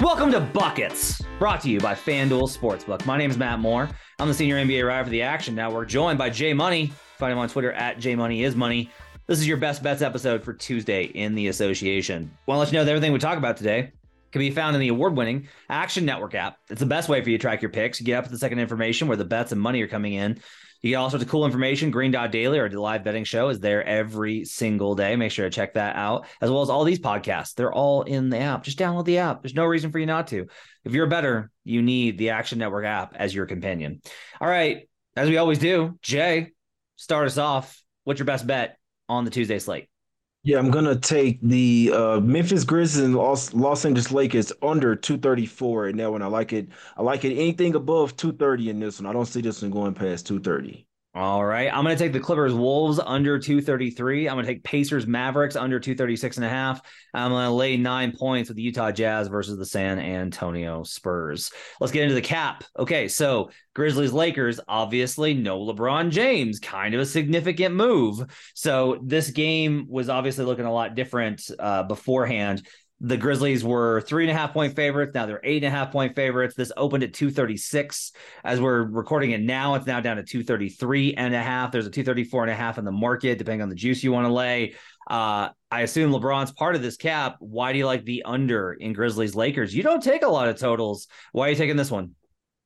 Welcome to Buckets, brought to you by FanDuel Sportsbook. My name is Matt Moore. I'm the senior NBA writer for the Action Network, joined by Jay Money. Find him on Twitter at Jay Money is Money. This is your best bets episode for Tuesday in the association. Want to let you know that everything we talk about today can be found in the award-winning Action Network app. It's the best way for you to track your picks. Get up to the second information where the bets and money are coming in. You get all sorts of cool information. Green Dot Daily, our live betting show, is there every single day. Make sure to check that out, as well as all these podcasts. They're all in the app. Just download the app. There's no reason for you not to. If you're a bettor, you need the Action Network app as your companion. All right, as we always do, Jay, start us off. What's your best bet on the Tuesday slate? Yeah, I'm gonna take the uh, Memphis Grizzlies and Los, Los Angeles Lakers under 234 in that one. I like it. I like it. Anything above 230 in this one. I don't see this one going past 230. All right. I'm going to take the Clippers Wolves under 233. I'm going to take Pacers Mavericks under 236 and a half. I'm going to lay nine points with the Utah Jazz versus the San Antonio Spurs. Let's get into the cap. Okay. So Grizzlies Lakers, obviously, no LeBron James, kind of a significant move. So this game was obviously looking a lot different uh, beforehand the Grizzlies were three and a half point favorites. Now they're eight and a half point favorites. This opened at 236. As we're recording it now, it's now down to 233 and a half. There's a 234 and a half in the market, depending on the juice you want to lay. Uh, I assume LeBron's part of this cap. Why do you like the under in Grizzlies Lakers? You don't take a lot of totals. Why are you taking this one?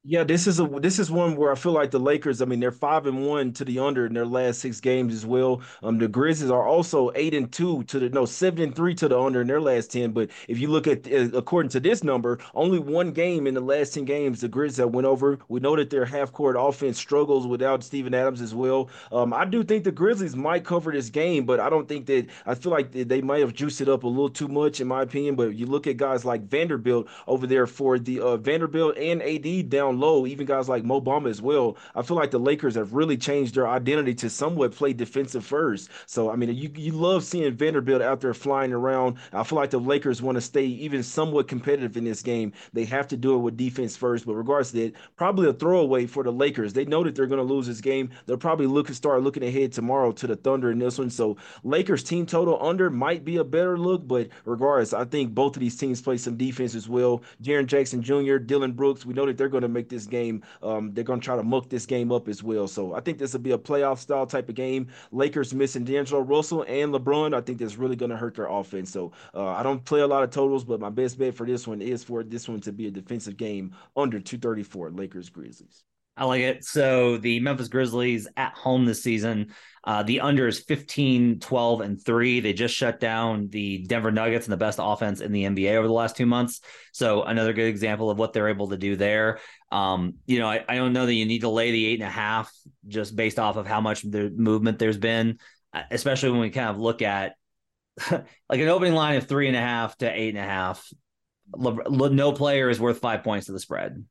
Yeah, this is a this is one where I feel like the Lakers. I mean, they're five and one to the under in their last six games as well. Um, the Grizzlies are also eight and two to the no seven and three to the under in their last ten. But if you look at uh, according to this number, only one game in the last ten games the Grizzlies have went over. We know that their half court offense struggles without Steven Adams as well. Um, I do think the Grizzlies might cover this game, but I don't think that I feel like they might have juiced it up a little too much in my opinion. But you look at guys like Vanderbilt over there for the uh, Vanderbilt and AD down low, even guys like Mo Bamba as well. I feel like the Lakers have really changed their identity to somewhat play defensive first. So I mean, you you love seeing Vanderbilt out there flying around. I feel like the Lakers want to stay even somewhat competitive in this game. They have to do it with defense first. But regardless of that, probably a throwaway for the Lakers. They know that they're going to lose this game. They'll probably look and start looking ahead tomorrow to the Thunder in this one. So Lakers team total under might be a better look, but regardless, I think both of these teams play some defense as well. Jaren Jackson Jr., Dillon Brooks, we know that they're going to make this game. Um, they're going to try to muck this game up as well. So I think this will be a playoff style type of game. Lakers missing D'Angelo Russell and LeBron. I think that's really going to hurt their offense. So uh, I don't play a lot of totals, but my best bet for this one is for this one to be a defensive game under 234 Lakers Grizzlies. I like it. So the Memphis Grizzlies at home this season, uh, the under is 15, 12, and three. They just shut down the Denver Nuggets and the best offense in the NBA over the last two months. So another good example of what they're able to do there. Um, you know, I, I don't know that you need to lay the eight and a half just based off of how much the movement there's been, uh, especially when we kind of look at like an opening line of three and a half to eight and a half. No player is worth five points to the spread.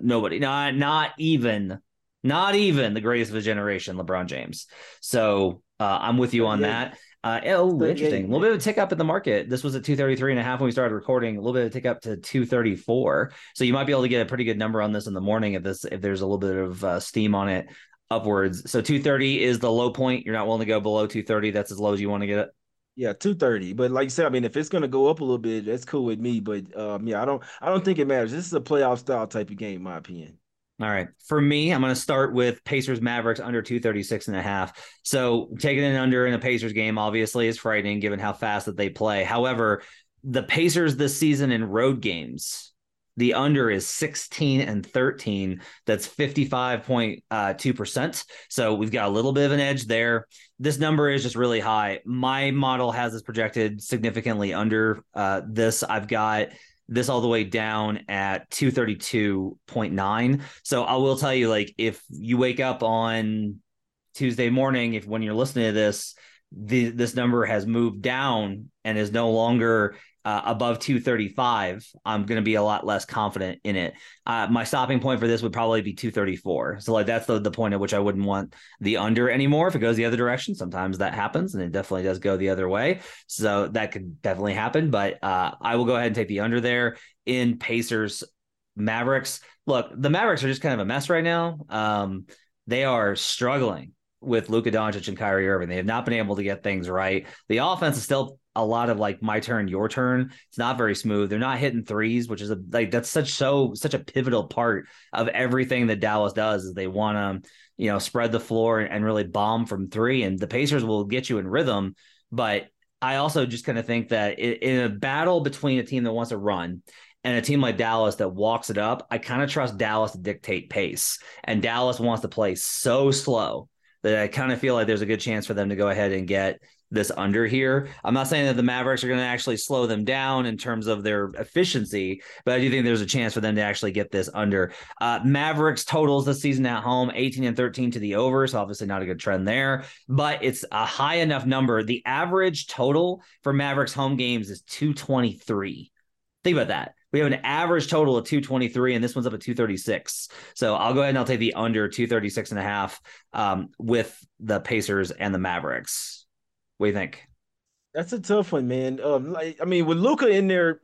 Nobody, not not even, not even the greatest of his generation, LeBron James. So uh, I'm with you on that. Uh, oh, interesting. A little bit of a tick up in the market. This was at 233 and a half when we started recording. A little bit of a tick up to 234. So you might be able to get a pretty good number on this in the morning if this if there's a little bit of uh, steam on it upwards. So 230 is the low point. You're not willing to go below 230. That's as low as you want to get it. Yeah, two thirty. But like you said, I mean, if it's gonna go up a little bit, that's cool with me. But um, yeah, I don't, I don't think it matters. This is a playoff style type of game, in my opinion. All right. For me, I'm going to start with Pacers Mavericks under 236 and a half. So taking an under in a Pacers game obviously is frightening given how fast that they play. However, the Pacers this season in road games the under is 16 and 13. That's 55.2%. So we've got a little bit of an edge there. This number is just really high. My model has this projected significantly under uh, this. I've got this all the way down at 232.9. So I will tell you, like, if you wake up on Tuesday morning, if when you're listening to this, the, this number has moved down and is no longer uh, above 235, I'm going to be a lot less confident in it. Uh, my stopping point for this would probably be 234. So like that's the, the point at which I wouldn't want the under anymore. If it goes the other direction, sometimes that happens, and it definitely does go the other way. So that could definitely happen. But uh, I will go ahead and take the under there in Pacers Mavericks. Look, the Mavericks are just kind of a mess right now. Um, they are struggling with Luka Doncic and Kyrie Irving. They have not been able to get things right. The offense is still a lot of like my turn, your turn. It's not very smooth. They're not hitting threes, which is a like that's such so such a pivotal part of everything that Dallas does is they want to, you know, spread the floor and really bomb from three. And the Pacers will get you in rhythm. But I also just kind of think that in a battle between a team that wants to run and a team like Dallas that walks it up, I kind of trust Dallas to dictate pace. And Dallas wants to play so slow that I kind of feel like there's a good chance for them to go ahead and get this under here. I'm not saying that the Mavericks are going to actually slow them down in terms of their efficiency, but I do think there's a chance for them to actually get this under. Uh, Mavericks totals this season at home 18 and 13 to the over, so obviously not a good trend there, but it's a high enough number. The average total for Mavericks home games is 223. Think about that. We have an average total of 223, and this one's up at 236. So I'll go ahead and I'll take the under 236 and a half um, with the Pacers and the Mavericks. What do you think? That's a tough one, man. Um, like, I mean, with Luka in there,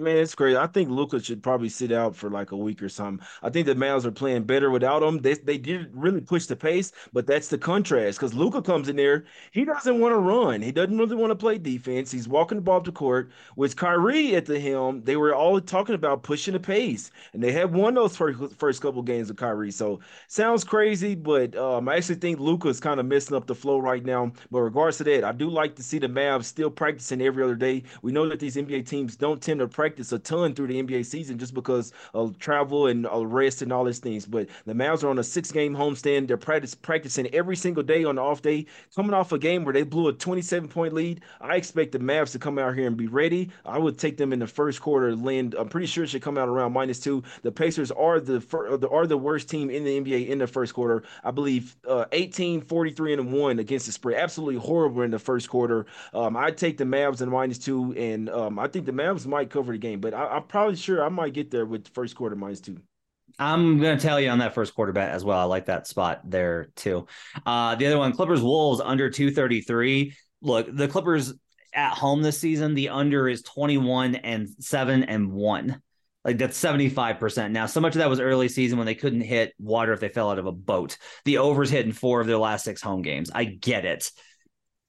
Man, it's crazy. I think Luka should probably sit out for like a week or something. I think the Mavs are playing better without him. They they did really push the pace, but that's the contrast because Luka comes in there. He doesn't want to run. He doesn't really want to play defense. He's walking the ball up court. With Kyrie at the helm, they were all talking about pushing the pace, and they had won those first, first couple games with Kyrie. So sounds crazy, but um, I actually think Luka is kind of messing up the flow right now. But regards to that, I do like to see the Mavs still practicing every other day. We know that these NBA teams don't tend to practice practice a ton through the NBA season just because of travel and uh, rest and all these things. But the Mavs are on a six game homestand. They're practice, practicing every single day on the off day, coming off a game where they blew a 27 point lead. I expect the Mavs to come out here and be ready. I would take them in the first quarter. I'm pretty sure it should come out around minus two. The Pacers are the are the worst team in the NBA in the first quarter. I believe uh, 18, 43 and one against the spread. Absolutely horrible in the first quarter. Um, I'd take the Mavs in minus two, and um, I think the Mavs might cover game, but I, am probably sure I might get there with first quarter minus two. I'm to tell you on that first quarter bet as well. I like that spot there too. Uh, the other one, Clippers Wolves under 233. Look, the Clippers at home this season, the under is 21 and 7 and 1. Like that's 75%. Now, so much of that was early season when they couldn't hit water if they fell out of a boat. The overs hit in four of their last six home games. I get it.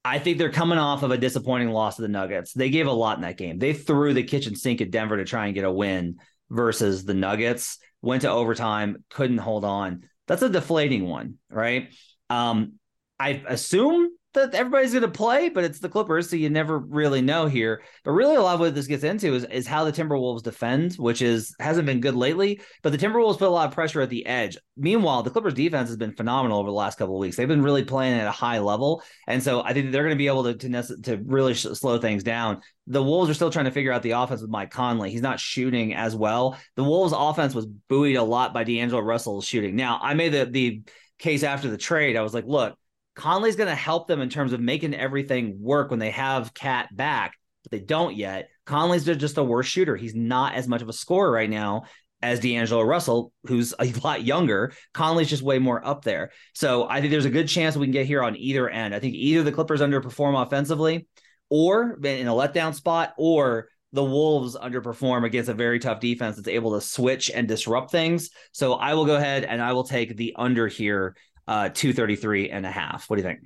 I think they're coming off of a disappointing loss to the Nuggets. They gave a lot in that game. They threw the kitchen sink at Denver to try and get a win versus the Nuggets. Went to overtime, couldn't hold on. That's a deflating one, right? Um, I assume that everybody's going to play, but it's the Clippers, so you never really know here. But really, a lot of what this gets into is, is how the Timberwolves defend, which is hasn't been good lately. But the Timberwolves put a lot of pressure at the edge. Meanwhile, the Clippers defense has been phenomenal over the last couple of weeks. They've been really playing at a high level, and so I think they're going to be able to to, to really sh- slow things down. The Wolves are still trying to figure out the offense with Mike Conley. He's not shooting as well. The Wolves' offense was buoyed a lot by D'Angelo Russell's shooting. Now, I made the the case after the trade. I was like, look Conley's going to help them in terms of making everything work when they have KAT back, but they don't yet. Conley's just a worse shooter. He's not as much of a scorer right now as D'Angelo Russell, who's a lot younger. Conley's just way more up there. So I think there's a good chance we can get here on either end. I think either the Clippers underperform offensively or in a letdown spot, or the Wolves underperform against a very tough defense that's able to switch and disrupt things. So I will go ahead and I will take the under here uh, 233 and a half. What do you think?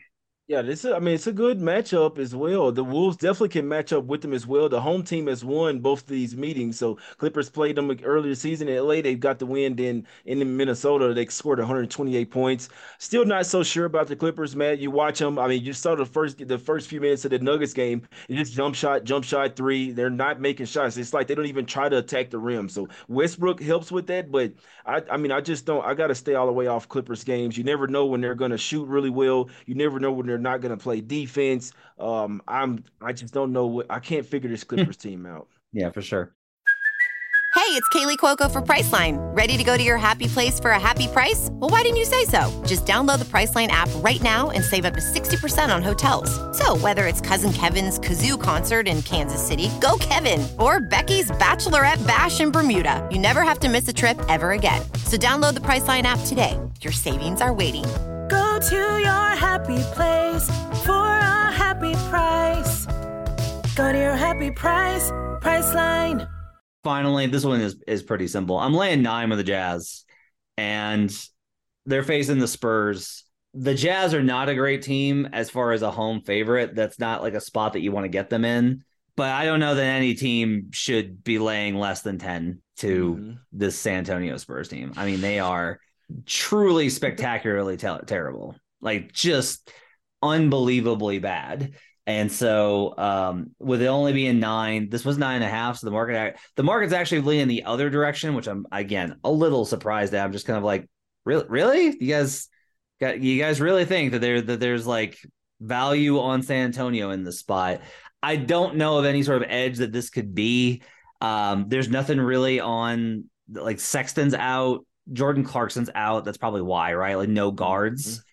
Yeah, this is, I mean, it's a good matchup as well. The Wolves definitely can match up with them as well. The home team has won both of these meetings. So Clippers played them earlier season in LA. They got the win. Then in Minnesota, they scored 128 points. Still not so sure about the Clippers, man. You watch them. I mean, you saw the first the first few minutes of the Nuggets game. Just jump shot, jump shot three. They're not making shots. It's like they don't even try to attack the rim. So Westbrook helps with that. But I, I mean, I just don't. I got to stay all the way off Clippers games. You never know when they're going to shoot really well. You never know when they're not going to play defense. Um, I'm I just don't know what I can't figure this Clippers team out. Yeah, for sure. Hey, it's Kaley Cuoco for Priceline. Ready to go to your happy place for a happy price? Well, why didn't you say so? Just download the Priceline app right now and save up to 60% on hotels. So, whether it's Cousin Kevin's Kazoo concert in Kansas City, go Kevin, or Becky's Bachelorette Bash in Bermuda, you never have to miss a trip ever again. So, download the Priceline app today. Your savings are waiting. Go to your happy place for a happy price. Go to your happy price, Priceline. Finally, this one is is pretty simple. I'm laying nine with the Jazz, and they're facing the Spurs. The Jazz are not a great team as far as a home favorite. That's not like a spot that you want to get them in. But I don't know that any team should be laying less than 10 to mm-hmm. this San Antonio Spurs team. I mean, they are truly spectacularly te- terrible, like just unbelievably bad. And so, um, with it only being nine, this was nine and a half. So the market, the market's actually leaning the other direction, which I'm again a little surprised at. I'm just kind of like, really, really, you guys, got you guys really think that there that there's like value on San Antonio in this spot? I don't know of any sort of edge that this could be. Um, there's nothing really on like Sexton's out, Jordan Clarkson's out. That's probably why, right? Like no guards. Mm-hmm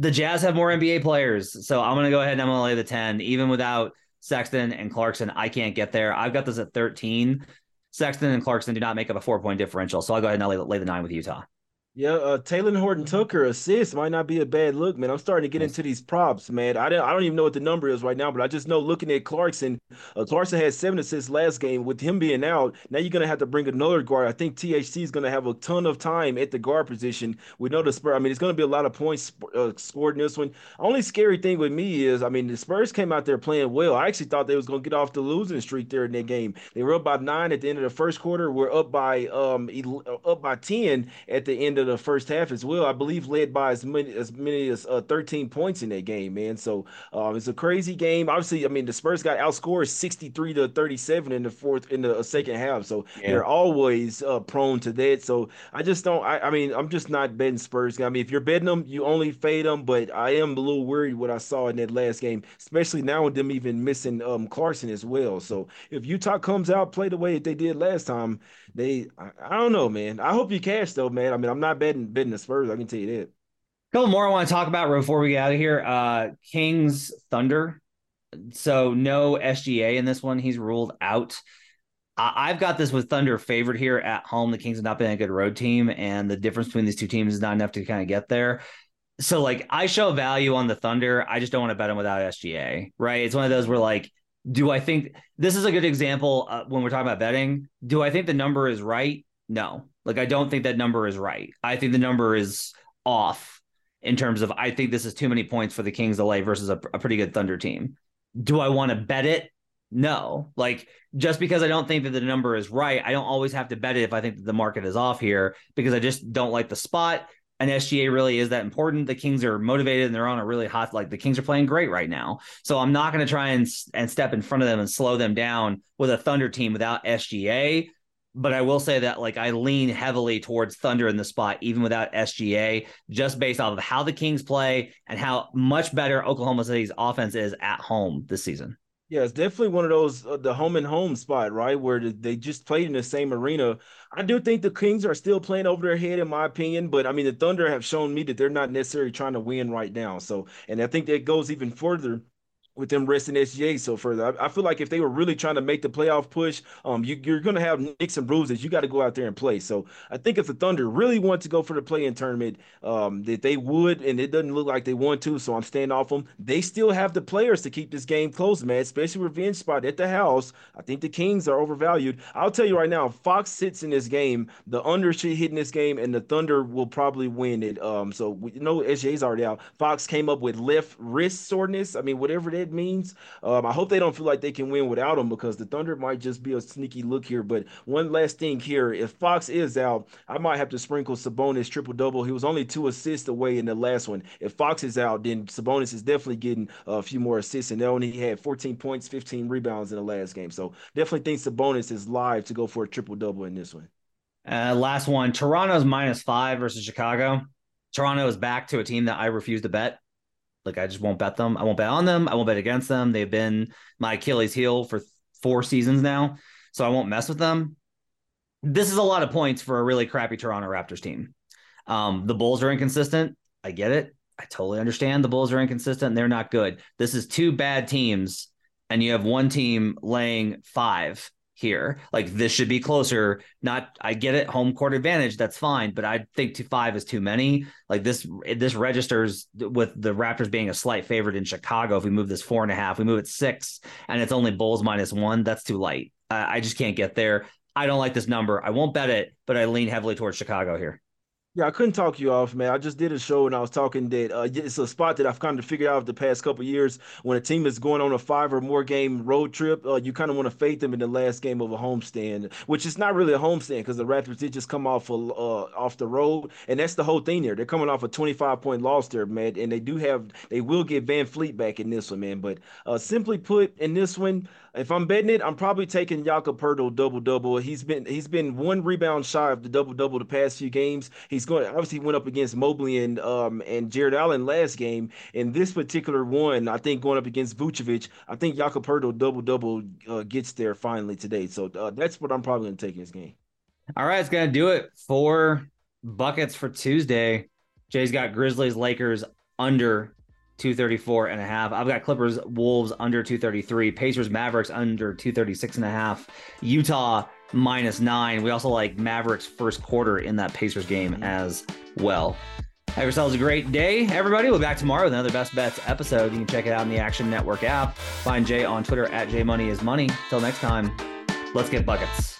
the Jazz have more NBA players, so I'm gonna go ahead and I'm gonna lay the 10, even without Sexton and Clarkson. I can't get there. I've got this at 13. Sexton and Clarkson do not make up a four point differential, so I'll go ahead and lay, lay the nine with Utah. Yeah, uh, Talen Horton Tucker assist might not be a bad look, man. I'm starting to get into these props, man. I don't, I don't even know what the number is right now, but I just know looking at Clarkson, uh, Clarkson had seven assists last game. With him being out, now you're gonna have to bring another guard. I think THC is gonna have a ton of time at the guard position. We know the Spurs. I mean, it's gonna be a lot of points uh, scored in this one. Only scary thing with me is, I mean, the Spurs came out there playing well. I actually thought they was gonna get off the losing streak there in that game. They were up by nine at the end of the first quarter. We're up by um up by ten at the end of the first half as well. I believe led by as many as many as uh, 13 points in that game, man. So um, it's a crazy game. Obviously, I mean the Spurs got outscored 63 to 37 in the fourth in the uh, second half. So yeah. they're always uh, prone to that. So I just don't. I, I, mean, I'm just not betting Spurs. I mean, if you're betting them, you only fade them. But I am a little worried what I saw in that last game, especially now with them even missing um, Clarkson as well. So if Utah comes out play the way that they did last time, they I, I don't know, man. I hope you cash though, man. I mean, I'm not betting betting the Spurs. I can tell you that. A couple more I want to talk about before we get out of here. Uh Kings Thunder. So no SGA in this one. He's ruled out. I've got this with Thunder favored here at home. The Kings have not been a good road team, and the difference between these two teams is not enough to kind of get there. So, like, I show value on the Thunder. I just don't want to bet them without SGA, right? It's one of those where, like, do I think this is a good example uh, when we're talking about betting? Do I think the number is right? No. Like I don't think that number is right. I think the number is off in terms of I think this is too many points for the Kings to lay versus a, a pretty good Thunder team. Do I want to bet it? No. Like just because I don't think that the number is right, I don't always have to bet it if I think that the market is off here because I just don't like the spot and SGA really is that important. The Kings are motivated and they're on a really hot like the Kings are playing great right now. So I'm not going to try and and step in front of them and slow them down with a Thunder team without SGA. But I will say that like I lean heavily towards Thunder in the spot even without SGA just based off of how the Kings play and how much better Oklahoma City's offense is at home this season. Yeah, it's definitely one of those uh, the home and home spot, right? Where they just played in the same arena. I do think the Kings are still playing over their head, in my opinion. But I mean, the Thunder have shown me that they're not necessarily trying to win right now. So, and I think that goes even further with them resting SGA so further. I, I, feel like if they were really trying to make the playoff push, um, you, are going to have nicks and bruises. You got to go out there and play. So I think if the Thunder really want to go for the play-in tournament, um, that they would, and it doesn't look like they want to. So I'm staying off them. They still have the players to keep this game close, man. Especially revenge spot at the house. I think the Kings are overvalued. I'll tell you right now, Fox sits in this game, the under should hit in this game, and the Thunder will probably win it. Um, so we you know SGA's already out. Fox came up with left wrist soreness. I mean, whatever that means. Um, I hope they don't feel like they can win without him because the Thunder might just be a sneaky look here. But one last thing here, if Fox is out, I might have to sprinkle Sabonis triple double. He was only two assists away in the last one. If Fox is out, then Sabonis is definitely getting a few more assists, and they only had 14 points, 15 rebounds in the last game. So definitely think Sabonis is live to go for a triple double in this one. Uh, last one, Toronto's minus five versus Chicago. Toronto is back to a team that I refuse to bet. Like I just won't bet them. I won't bet on them. I won't bet against them. They've been my Achilles heel for four seasons now, so I won't mess with them. this is a lot of points for a really crappy Toronto Raptors team. Um, the Bulls are inconsistent. I get it. I totally understand the Bulls are inconsistent. they're not good. This is two bad teams, and you have one team laying five here. Like this should be closer. Not I get it, home court advantage, that's fine, but I think two five is too many. Like this this registers with the Raptors being a slight favorite in Chicago. If we move this four and a half, we move it six, and it's only Bulls minus one, that's too light. I just can't get there. I don't like this number. I won't bet it, but I lean heavily towards Chicago here. Yeah, I couldn't talk you off, man. I just did a show and I was talking that uh, it's a spot that I've kind of figured out the past couple years. When a team is going on a five or more game road trip, uh, you kind of want to fade them in the last game of a homestand, which is not really a homestand because the Raptors did just come off a, uh, off the road, and that's the whole thing there. They're coming off a 25 point loss there, man, and they do have they will get VanVleet back in this one, man. But uh, simply put, in this one, if I'm betting it, I'm probably taking Jakob Poeltl double double. He's been he's been one rebound shy of the double double the past few games. He's going obviously went up against Mobley and um and Jarrett Allen last game. In this particular one, I think going up against Vucevic, I think Jakob Poeltl double double uh, gets there finally today. So uh, that's what I'm probably going to take in this game. All right, it's gonna do it Four buckets for Tuesday. Jay's got Grizzlies Lakers under 234 and a half. I've got Clippers Wolves under 233, Pacers Mavericks under 236 and a half, Utah minus nine. We also like Mavericks first quarter in that Pacers game as well. Have yourselves a great day, everybody. We'll be back tomorrow with another Best Bets episode. You can check it out in the Action Network app. Find Jay on Twitter at JMoneyIsMoney. Till next time, let's get buckets.